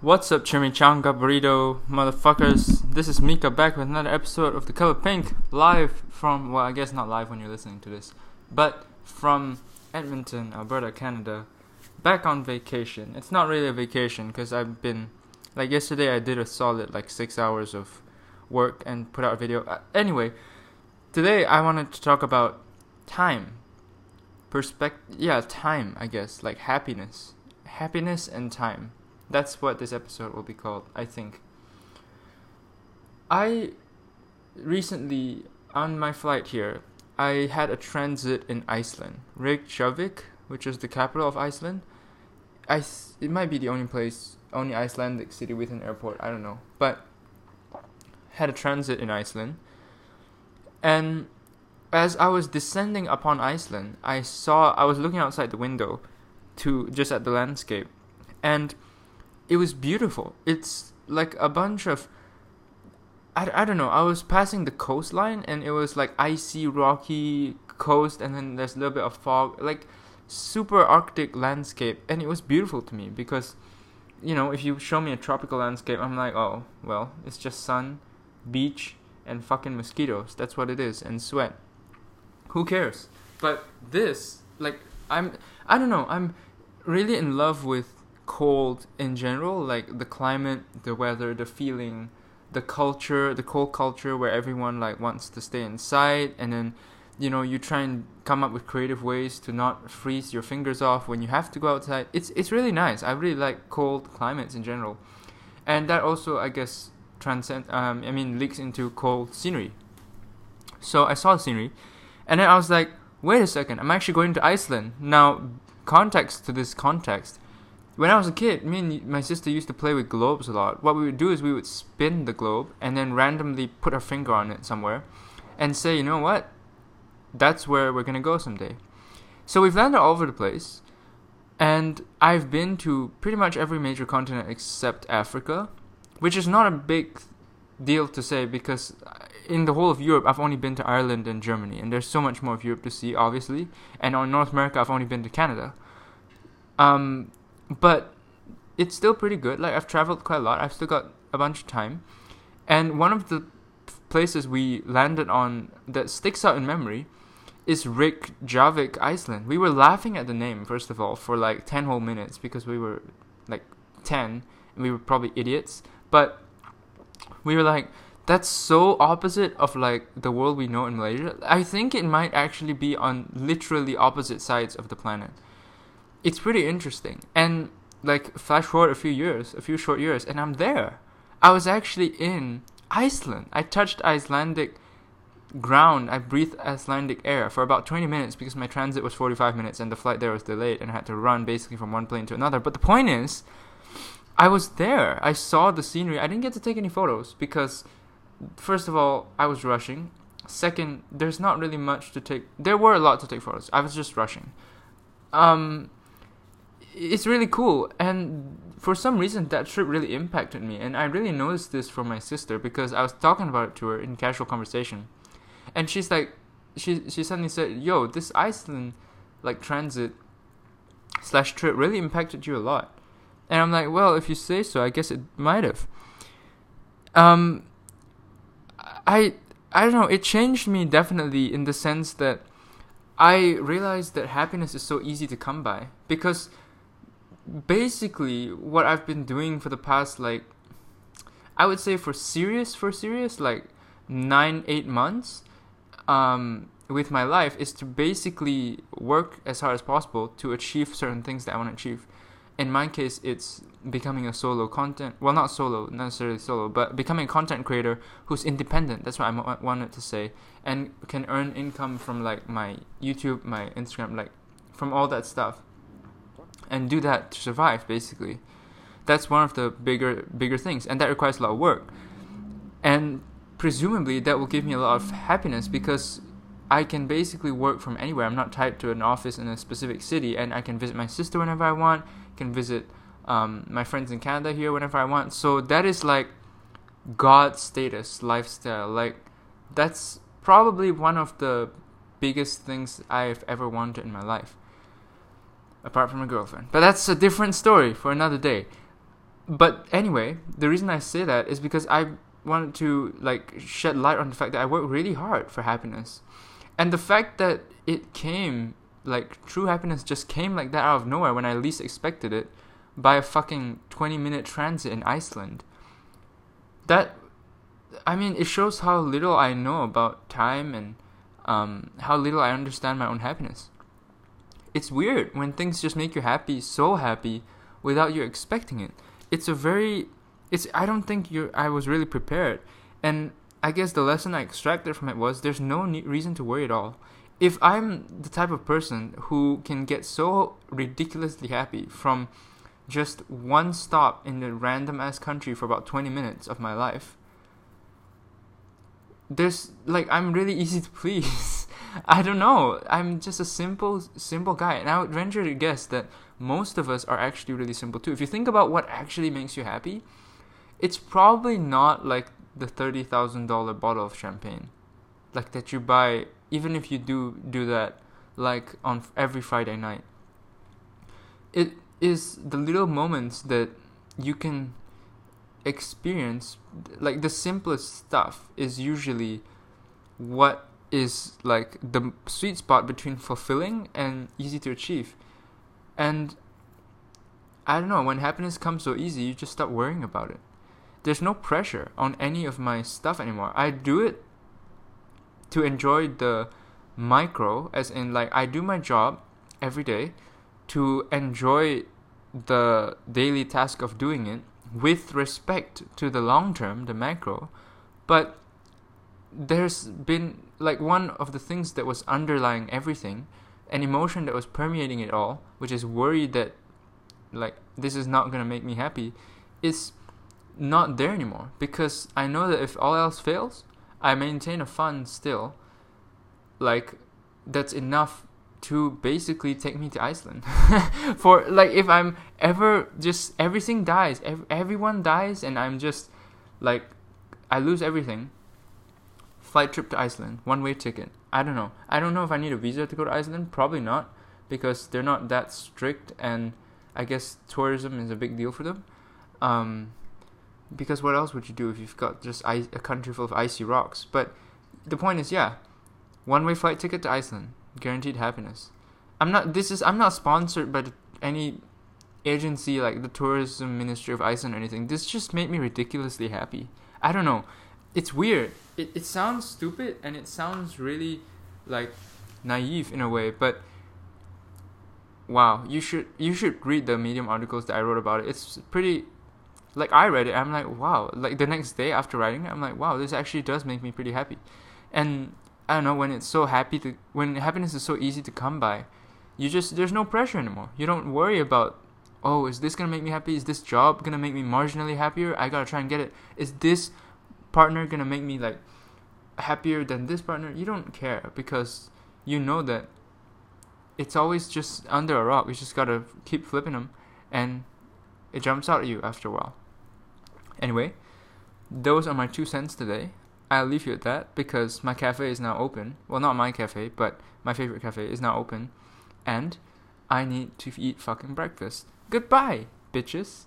What's up, chimichanga burrito motherfuckers? This is Mika back with another episode of The Color Pink, live from, well, I guess not live when you're listening to this, but from Edmonton, Alberta, Canada, back on vacation. It's not really a vacation because I've been, like, yesterday I did a solid, like, six hours of work and put out a video. Uh, anyway, today I wanted to talk about time. Perspective, yeah, time, I guess, like happiness. Happiness and time that's what this episode will be called, I think. I recently, on my flight here, I had a transit in Iceland, Reykjavik, which is the capital of Iceland. I it might be the only place, only Icelandic city with an airport. I don't know, but had a transit in Iceland, and as I was descending upon Iceland, I saw I was looking outside the window, to just at the landscape, and it was beautiful. It's like a bunch of I, I don't know. I was passing the coastline and it was like icy, rocky coast, and then there's a little bit of fog, like super arctic landscape, and it was beautiful to me because, you know, if you show me a tropical landscape, I'm like, oh, well, it's just sun, beach, and fucking mosquitoes. That's what it is, and sweat. Who cares? But this, like, I'm, I don't know. I'm really in love with cold in general, like the climate, the weather, the feeling, the culture, the cold culture where everyone like wants to stay inside and then you know you try and come up with creative ways to not freeze your fingers off when you have to go outside. It's it's really nice. I really like cold climates in general. And that also I guess transcend um I mean leaks into cold scenery. So I saw the scenery and then I was like, wait a second, I'm actually going to Iceland. Now context to this context when I was a kid, me and my sister used to play with globes a lot. What we would do is we would spin the globe and then randomly put our finger on it somewhere and say, you know what? That's where we're going to go someday. So we've landed all over the place. And I've been to pretty much every major continent except Africa, which is not a big deal to say because in the whole of Europe, I've only been to Ireland and Germany, and there's so much more of Europe to see, obviously. And on North America, I've only been to Canada. Um, but it's still pretty good. Like I've traveled quite a lot. I've still got a bunch of time, and one of the places we landed on that sticks out in memory is Reykjavik, Iceland. We were laughing at the name first of all for like ten whole minutes because we were like ten and we were probably idiots, but we were like. That's so opposite of like the world we know in Malaysia. I think it might actually be on literally opposite sides of the planet it's pretty interesting. And like flash forward a few years, a few short years, and I'm there. I was actually in Iceland. I touched Icelandic ground. I breathed Icelandic air for about 20 minutes because my transit was 45 minutes and the flight there was delayed and I had to run basically from one plane to another. But the point is, I was there. I saw the scenery. I didn't get to take any photos because, first of all, I was rushing. Second, there's not really much to take. There were a lot to take photos. I was just rushing. Um, it's really cool. And for some reason that trip really impacted me. And i really noticed this from my sister because i was talking about it to her in casual conversation. And she's like she she suddenly said yo this iceland like transit slash trip really impacted you a lot. And i'm like well if you say so i guess it might have. Um i i don't know. It changed me definitely in the sense that i realized that happiness is so easy to come by because basically what I've been doing for the past like I would say for serious for serious like nine eight months um, with my life is to basically work as hard as possible to achieve certain things that I want to achieve. In my case, it's becoming a solo content. Well, not solo, necessarily solo, but becoming a content creator who's independent. That's what I wanted to say, and can earn income from like my YouTube, my Instagram, like from all that stuff and do that to survive basically that's one of the bigger bigger things and that requires a lot of work and presumably that will give me a lot of happiness because I can basically work from anywhere. I'm not tied to an office in a specific city, and I can visit my sister whenever I want. Can visit um, my friends in Canada here whenever I want. So that is like God status lifestyle. Like that's probably one of the biggest things I've ever wanted in my life apart from a girlfriend. But that's a different story for another day. but anyway, the reason I say that is because I wanted to like shed light on the fact that I work really hard for happiness, and the fact that it came like true happiness just came like that out of nowhere when I least expected it by a fucking 20 minute transit in Iceland. That I mean, it shows how little I know about time and um, how little I understand my own happiness. It's weird when things just make you happy, so happy, without you expecting it. It's a very, it's. I don't think you. I was really prepared, and I guess the lesson I extracted from it was there's no reason to worry at all. If I'm the type of person who can get so ridiculously happy from just one stop in a random ass country for about 20 minutes of my life, there's like I'm really easy to please. I don't know. I'm just a simple simple guy, and I would venture to guess that most of us are actually really simple too. If you think about what actually makes you happy, it's probably not like the thirty thousand dollar bottle of champagne, like that you buy. Even if you do do that, like on every Friday night, it is the little moments that you can experience like the simplest stuff is usually what is like the sweet spot between fulfilling and easy to achieve. And i don't know when happiness comes so easy you just stop worrying about it. There's no pressure on any of my stuff anymore. I do it to enjoy the micro as in like i do my job every day to enjoy the daily task of doing it with respect to the long term, the macro, but there's been like one of the things that was underlying everything, an emotion that was permeating it all, which is worry that like this is not going to make me happy, is not there anymore because I know that if all else fails, I maintain a fund still like that's enough to basically take me to Iceland. For like if I'm ever just everything dies, ev- everyone dies, and I'm just like I lose everything. Flight trip to Iceland, one way ticket. I don't know. I don't know if I need a visa to go to Iceland. Probably not, because they're not that strict, and I guess tourism is a big deal for them. Um, because what else would you do if you've got just ice, a country full of icy rocks? But the point is, yeah, one way flight ticket to Iceland guaranteed happiness. I'm not. This is. I'm not sponsored by any agency like the tourism ministry of Iceland or anything. This just made me ridiculously happy. I don't know. It's weird. It it sounds stupid and it sounds really like naive in a way, but wow, you should you should read the Medium articles that I wrote about it. It's pretty like I read it, I'm like, wow. Like the next day after writing it, I'm like, wow, this actually does make me pretty happy. And I don't know when it's so happy to when happiness is so easy to come by. You just there's no pressure anymore. You don't worry about oh is this gonna make me happy? Is this job gonna make me marginally happier? I gotta try and get it. Is this partner gonna make me like happier than this partner? You don't care because you know that it's always just under a rock. You just gotta keep flipping them, and it jumps out at you after a while. Anyway, those are my two cents today. I'll leave you at that because my cafe is now open. Well, not my cafe, but my favorite cafe is now open. And I need to eat fucking breakfast. Goodbye, bitches.